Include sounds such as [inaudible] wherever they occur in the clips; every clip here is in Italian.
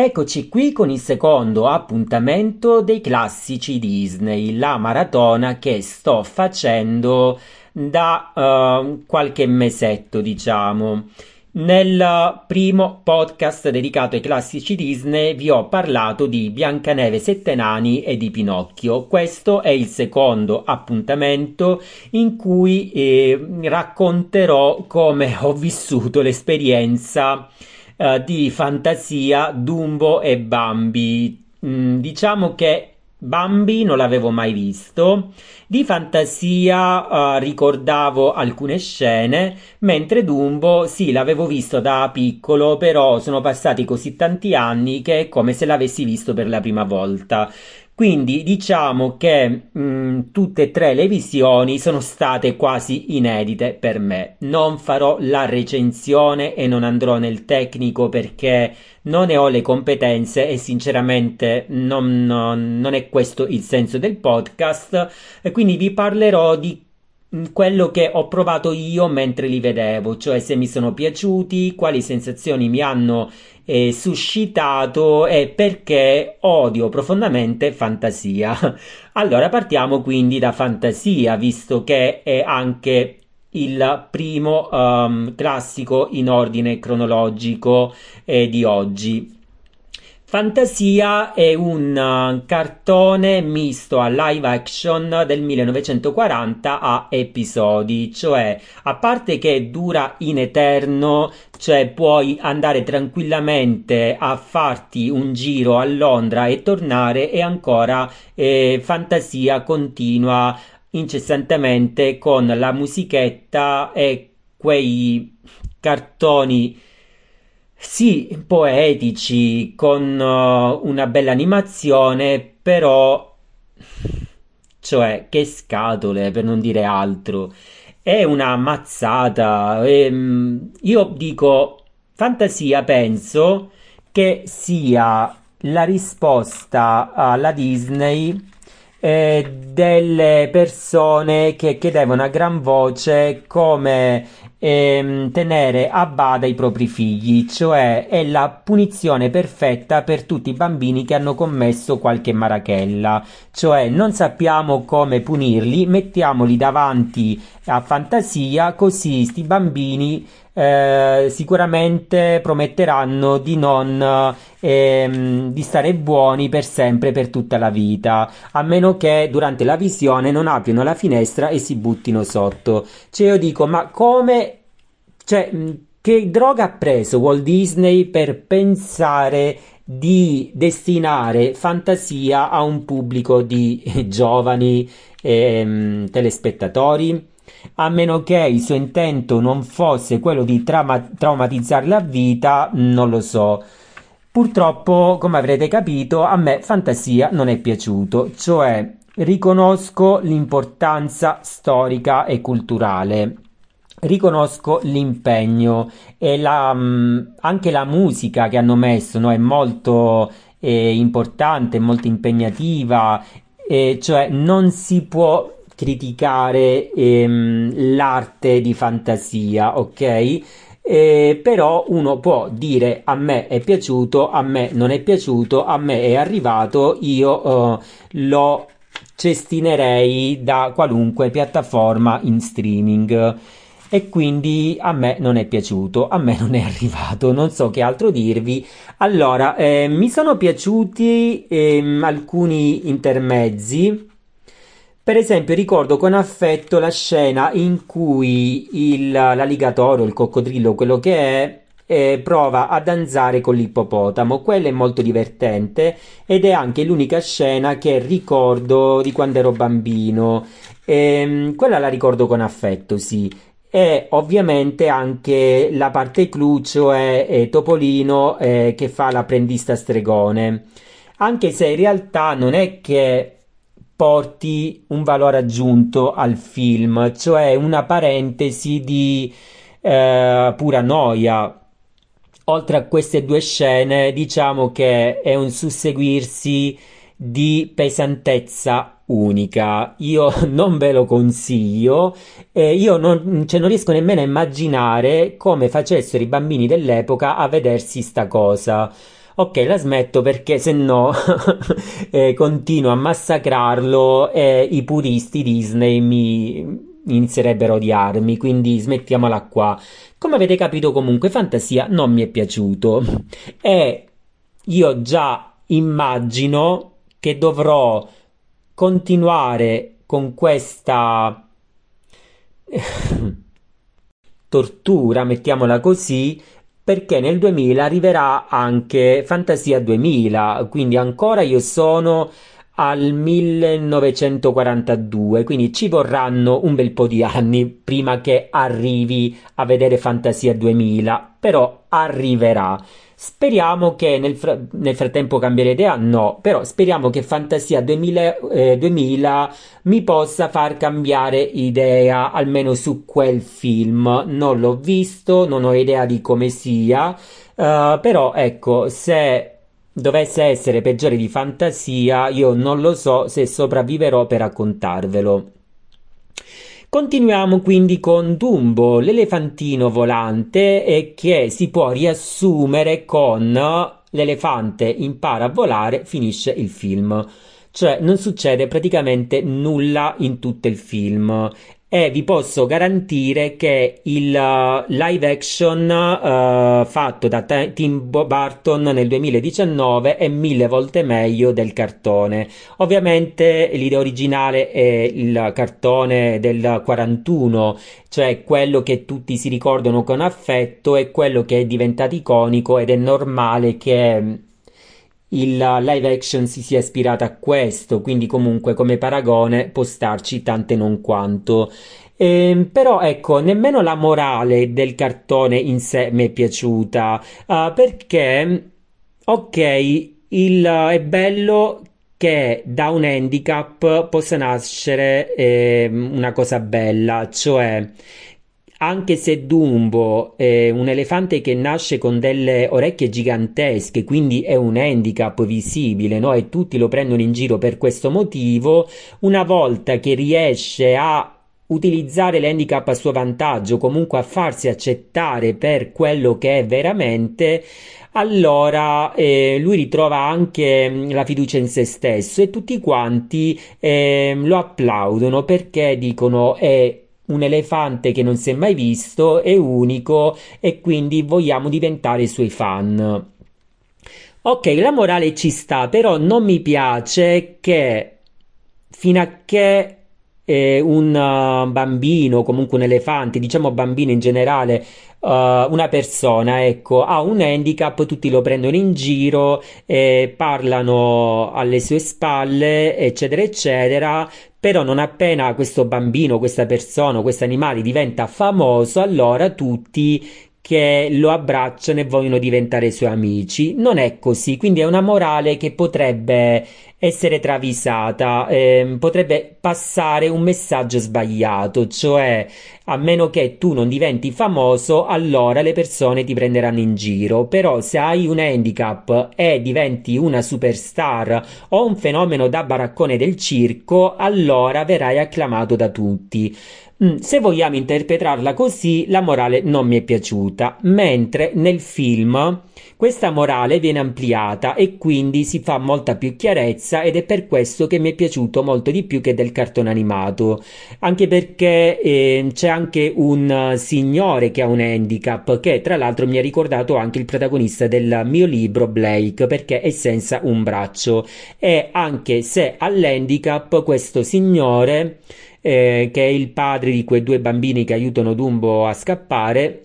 Eccoci qui con il secondo appuntamento dei classici Disney, la maratona che sto facendo da uh, qualche mesetto, diciamo. Nel primo podcast dedicato ai classici Disney vi ho parlato di Biancaneve Sette Nani e di Pinocchio. Questo è il secondo appuntamento in cui eh, racconterò come ho vissuto l'esperienza eh, di fantasia Dumbo e Bambi. Mm, diciamo che Bambi non l'avevo mai visto, di fantasia uh, ricordavo alcune scene, mentre Dumbo sì l'avevo visto da piccolo, però sono passati così tanti anni che è come se l'avessi visto per la prima volta. Quindi diciamo che mh, mm, tutte e tre le visioni sono state quasi inedite per me. Non farò la recensione e non andrò nel tecnico perché non ne ho le competenze e sinceramente non, non, non è questo il senso del podcast. E quindi vi parlerò di quello che ho provato io mentre li vedevo, cioè se mi sono piaciuti, quali sensazioni mi hanno eh, suscitato e perché odio profondamente fantasia. [laughs] Allora partiamo quindi da fantasia, visto che è anche il primo um, classico in ordine cronologico eh, di oggi. Fantasia è un uh, cartone misto a live action del 1940 a episodi, cioè a parte che dura in eterno, cioè puoi andare tranquillamente a farti un giro a Londra e tornare e ancora eh, Fantasia continua incessantemente con la musichetta e quei cartoni sì, poetici, con uh, una bella animazione, però, cioè, che scatole, per non dire altro. È una mazzata. E, um, io dico, fantasia, penso che sia la risposta alla Disney eh, delle persone che chiedevano a gran voce come ehm, tenere a bada i propri figli, cioè è la punizione perfetta per tutti i bambini che hanno commesso qualche marachella, cioè non sappiamo come punirli, mettiamoli davanti a fantasia, così sti bambini eh, sicuramente prometteranno di non ehm, di stare buoni per sempre, per tutta la vita, a meno che durante la visione non aprino la finestra e si buttino sotto. Cioè io dico, ma come cioè, che droga ha preso Walt Disney per pensare di destinare fantasia a un pubblico di [laughs] giovani ehm, telespettatori? A meno che il suo intento non fosse quello di trauma- traumatizzarli a vita, non lo so. Purtroppo, come avrete capito, a me fantasia non è piaciuto, cioè riconosco l'importanza storica e culturale. Riconosco l'impegno e la, mm, anche la musica che hanno messo no, è molto eh, importante, molto impegnativa, eh, cioè non si può criticare ehm, l'arte di fantasia, ok? Eh, però uno può dire a me è piaciuto, a me non è piaciuto, a me è arrivato, io eh, lo cestinerei da qualunque piattaforma in streaming e quindi a me non è piaciuto, a me non è arrivato, non so che altro dirvi. Allora, eh, mi sono piaciuti eh, alcuni intermezzi per esempio, ricordo con affetto la scena in cui il, l'alligatore, il coccodrillo, quello che è, eh, prova a danzare con l'ippopotamo. Quella è molto divertente ed è anche l'unica scena che ricordo di quando ero bambino. Ehm, quella la ricordo con affetto, sì. E ovviamente anche la parte clou, cioè eh, Topolino eh, che fa l'apprendista stregone. Anche se in realtà non è che porti un valore aggiunto al film, cioè una parentesi di eh, pura noia. Oltre a queste due scene, diciamo che è un susseguirsi di pesantezza unica. Io [laughs] non ve lo consiglio, eh, io non, cioè non riesco nemmeno a immaginare come facessero i bambini dell'epoca a vedersi sta cosa. Ok, la smetto perché se no [laughs] eh, continuo a massacrarlo e i puristi Disney mi inizierebbero a odiarmi, quindi smettiamola qua. Come avete capito comunque Fantasia non mi è piaciuto e io già immagino che dovrò continuare con questa [laughs] tortura, mettiamola così, perché nel 2000 arriverà anche Fantasia 2000, quindi ancora io sono al 1942, quindi ci vorranno un bel po' di anni prima che arrivi a vedere Fantasia 2000, però arriverà. Speriamo che nel, fra- nel, frattempo cambiare idea, no, però speriamo che Fantasia 2000, eh, 2000, mi possa far cambiare idea almeno su quel film. Non l'ho visto, non ho idea di come sia, uh, però ecco, se dovesse essere peggiore di Fantasia, io non lo so se sopravviverò per raccontarvelo. Continuiamo quindi con Dumbo, l'elefantino volante e che si può riassumere con l'elefante impara a volare, finisce il film. Cioè non succede praticamente nulla in tutto il film e vi posso garantire che il uh, live action uh, fatto da T- Tim Burton nel 2019 è mille volte meglio del cartone. Ovviamente l'idea originale è il cartone del 41, cioè quello che tutti si ricordano con affetto e quello che è diventato iconico ed è normale che il live action si sia ispirato a questo, quindi comunque come paragone può starci tante non quanto. Eh, però ecco, nemmeno la morale del cartone in sé mi è piaciuta, uh, perché, ok, il, è bello che da un handicap possa nascere eh, una cosa bella, cioè anche se Dumbo è un elefante che nasce con delle orecchie gigantesche, quindi è un handicap visibile, no? E tutti lo prendono in giro per questo motivo, una volta che riesce a utilizzare l'handicap a suo vantaggio, comunque a farsi accettare per quello che è veramente, allora eh, lui ritrova anche mm, la fiducia in se stesso e tutti quanti eh, lo applaudono perché dicono è un elefante che non si è mai visto, è unico e quindi vogliamo diventare i suoi fan. Ok, la morale ci sta, però non mi piace che fino a che eh, un uh, bambino, comunque un elefante, diciamo bambino in generale, uh, una persona, ecco, ha un handicap, tutti lo prendono in giro, eh, parlano alle sue spalle, eccetera, eccetera. Però non appena questo bambino, questa persona, questo animale diventa famoso, allora tutti che lo abbracciano e vogliono diventare suoi amici. Non è così, quindi è una morale che potrebbe essere travisata, eh, potrebbe passare un messaggio sbagliato, cioè a meno che tu non diventi famoso, allora le persone ti prenderanno in giro, però se hai un handicap e diventi una superstar o un fenomeno da baraccone del circo, allora verrai acclamato da tutti. Mm, se vogliamo interpretarla così, la morale non mi è piaciuta, mentre nel film questa morale viene ampliata e quindi si fa molta più chiarezza ed è per questo che mi è piaciuto molto di più che del cartone animato, anche perché eh, c'è anche un signore che ha un handicap che tra l'altro mi ha ricordato anche il protagonista del mio libro Blake perché è senza un braccio. E anche se ha l'handicap questo signore eh, che è il padre di quei due bambini che aiutano Dumbo a scappare,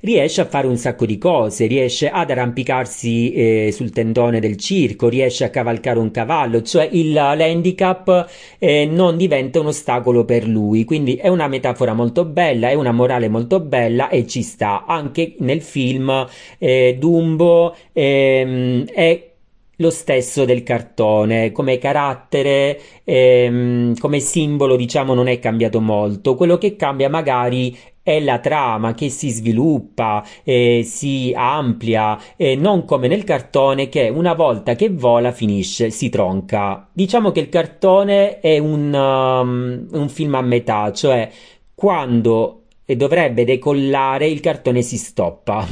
riesce a fare un sacco di cose, riesce ad arrampicarsi eh, sul tendone del circo, riesce a cavalcare un cavallo, cioè il, l'handicap eh, non diventa un ostacolo per lui, quindi è una metafora molto bella, è una morale molto bella e ci sta. Anche nel film eh, Dumbo ehm, è lo stesso del cartone, come carattere, ehm, come simbolo, diciamo, non è cambiato molto. Quello che cambia magari è la trama che si sviluppa, eh, si amplia, eh, non come nel cartone che una volta che vola finisce, si tronca. Diciamo che il cartone è un, um, un film a metà, cioè quando e dovrebbe decollare, il cartone si stoppa.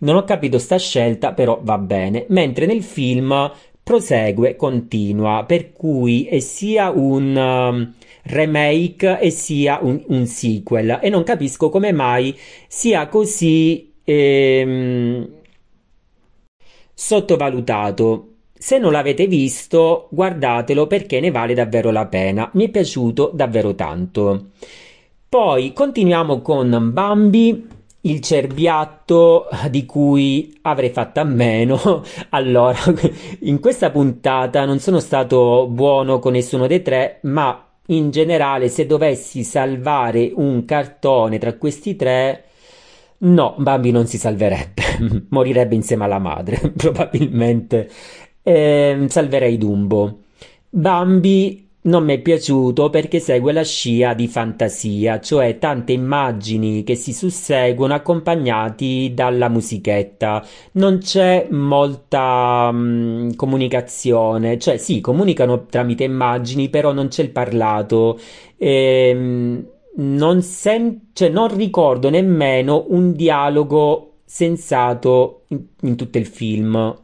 Non ho capito sta scelta, però va bene. Mentre nel film prosegue, continua, per cui è sia un um, remake e sia un, un, sequel. E non capisco come mai sia così ehm, sottovalutato. Se non l'avete visto, guardatelo perché ne vale davvero la pena. Mi è piaciuto davvero tanto. Poi continuiamo con Bambi, il cerbiatto di cui avrei fatto a meno. [laughs] Allora, [laughs] in questa puntata non sono stato buono con nessuno dei tre, ma in generale, se dovessi salvare un cartone tra questi tre, no, Bambi non si salverebbe, [laughs] morirebbe insieme alla madre, probabilmente. Eh, salverei Dumbo. Bambi non mi è piaciuto perché segue la scia di fantasia, cioè tante immagini che si susseguono accompagnati dalla musichetta. Non c'è molta mh, comunicazione, cioè sì, comunicano tramite immagini, però non c'è il parlato. Ehm, non, sen- cioè, non ricordo nemmeno un dialogo sensato in, in tutto il film.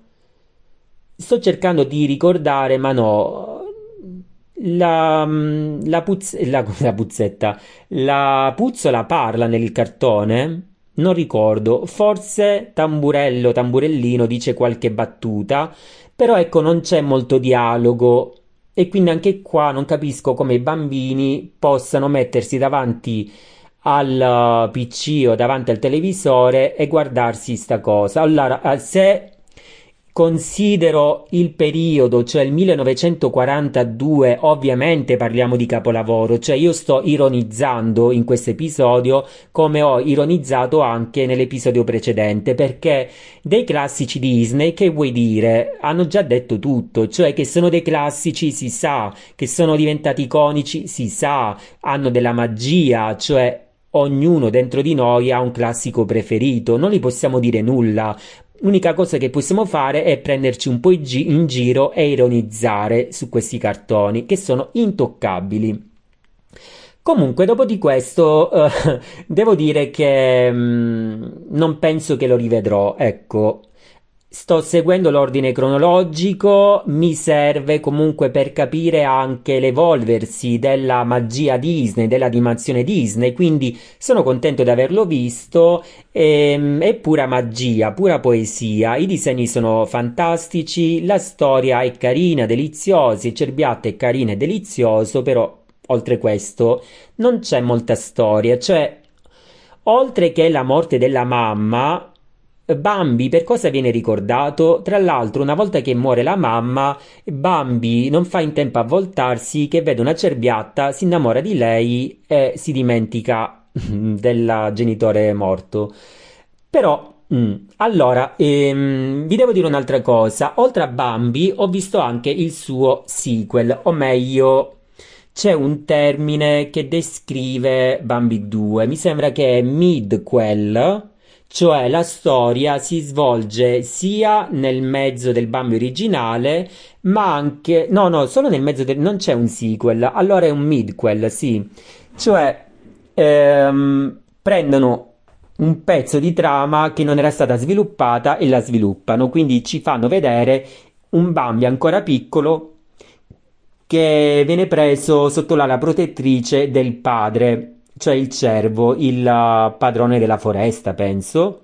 Sto cercando di ricordare, ma no la, la, puzz- la, [laughs] la puzzetta, la puzzola parla nel cartone? Non ricordo, forse tamburello, tamburellino dice qualche battuta, però ecco non c'è molto dialogo e quindi anche qua non capisco come i bambini possano mettersi davanti al PC o davanti al televisore e guardarsi sta cosa. Allora, se Considero il periodo, cioè il 1942, ovviamente parliamo di capolavoro, cioè io sto ironizzando in questo episodio come ho ironizzato anche nell'episodio precedente, perché dei classici Disney, che vuoi dire? Hanno già detto tutto, cioè che sono dei classici si sa, che sono diventati iconici si sa, hanno della magia, cioè ognuno dentro di noi ha un classico preferito, non gli possiamo dire nulla, L'unica cosa che possiamo fare è prenderci un po' in giro e ironizzare su questi cartoni che sono intoccabili. Comunque, dopo di questo, uh, [laughs] devo dire che um, non penso che lo rivedrò. Ecco, Sto seguendo l'ordine cronologico, mi serve comunque per capire anche l'evolversi della magia Disney, dell'animazione Disney, quindi sono contento di averlo visto. E, ehm, è pura magia, pura poesia. I disegni sono fantastici, la storia è carina, deliziosa, il cerbiatto è carino e delizioso, però oltre questo non c'è molta storia, cioè oltre che la morte della mamma Bambi per cosa viene ricordato? Tra l'altro, una volta che muore la mamma, Bambi non fa in tempo a voltarsi che vede una cerbiatta, si innamora di lei e si dimentica [laughs] del genitore morto. Però Mm. Allora, ehm, vi devo dire un'altra cosa. Oltre a Bambi, ho visto anche il suo sequel, o meglio, c'è un termine che descrive Bambi 2. Mi sembra che è midquel, cioè la storia si svolge sia nel mezzo del Bambi originale, ma anche... No, no, solo nel mezzo del... non c'è un sequel, allora è un midquel, sì. Cioè, ehm, prendono un pezzo di trama che non era stata sviluppata e la sviluppano, quindi ci fanno vedere un Bambi ancora piccolo che viene preso sotto l'ala protettrice del padre cioè il cervo, il uh, padrone della foresta, penso.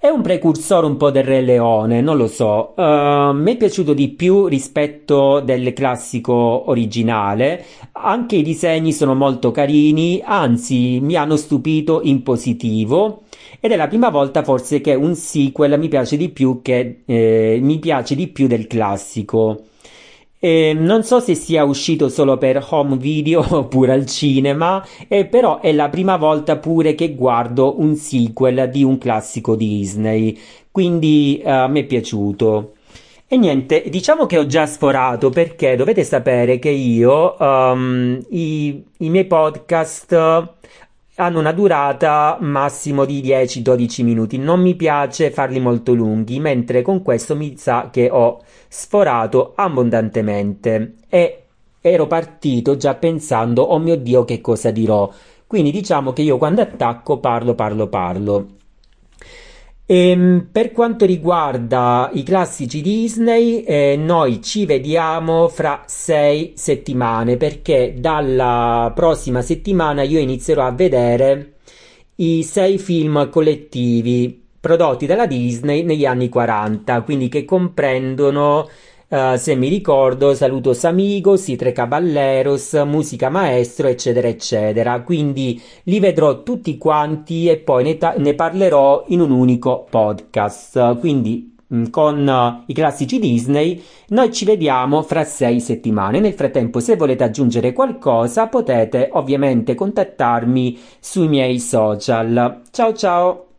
È un precursore un po' del Re Leone, non lo so. Uh, mi è piaciuto di più rispetto del classico originale. Anche i disegni sono molto carini, anzi mi hanno stupito in positivo. Ed è la prima volta forse che un sequel mi piace di più, che, eh, mi piace di più del classico. Eh, non so se sia uscito solo per home video [laughs] oppure al cinema, eh, però è la prima volta pure che guardo un sequel di un classico Disney, quindi eh, me è piaciuto. E niente, diciamo che ho già sforato perché dovete sapere che io um, i, i miei podcast hanno una durata massimo di 10-12 minuti. Non mi piace farli molto lunghi, mentre con questo mi sa che ho sforato abbondantemente e ero partito già pensando, oh mio Dio, che cosa dirò. Quindi diciamo che io quando attacco parlo, parlo, parlo. E, ehm, per quanto riguarda i classici Disney, eh, noi ci vediamo fra sei settimane perché dalla prossima settimana io inizierò a vedere i sei film collettivi prodotti dalla Disney negli anni 40, quindi che comprendono Uh, se mi ricordo, Salutos Amigos, I Tre Caballeros, Musica Maestro, eccetera, eccetera. Quindi li vedrò tutti quanti e poi ne, ta- ne parlerò in un unico podcast. Quindi mm, con uh, i classici Disney, noi ci vediamo fra sei settimane. Nel frattempo, se volete aggiungere qualcosa, potete ovviamente contattarmi sui miei social. Ciao ciao!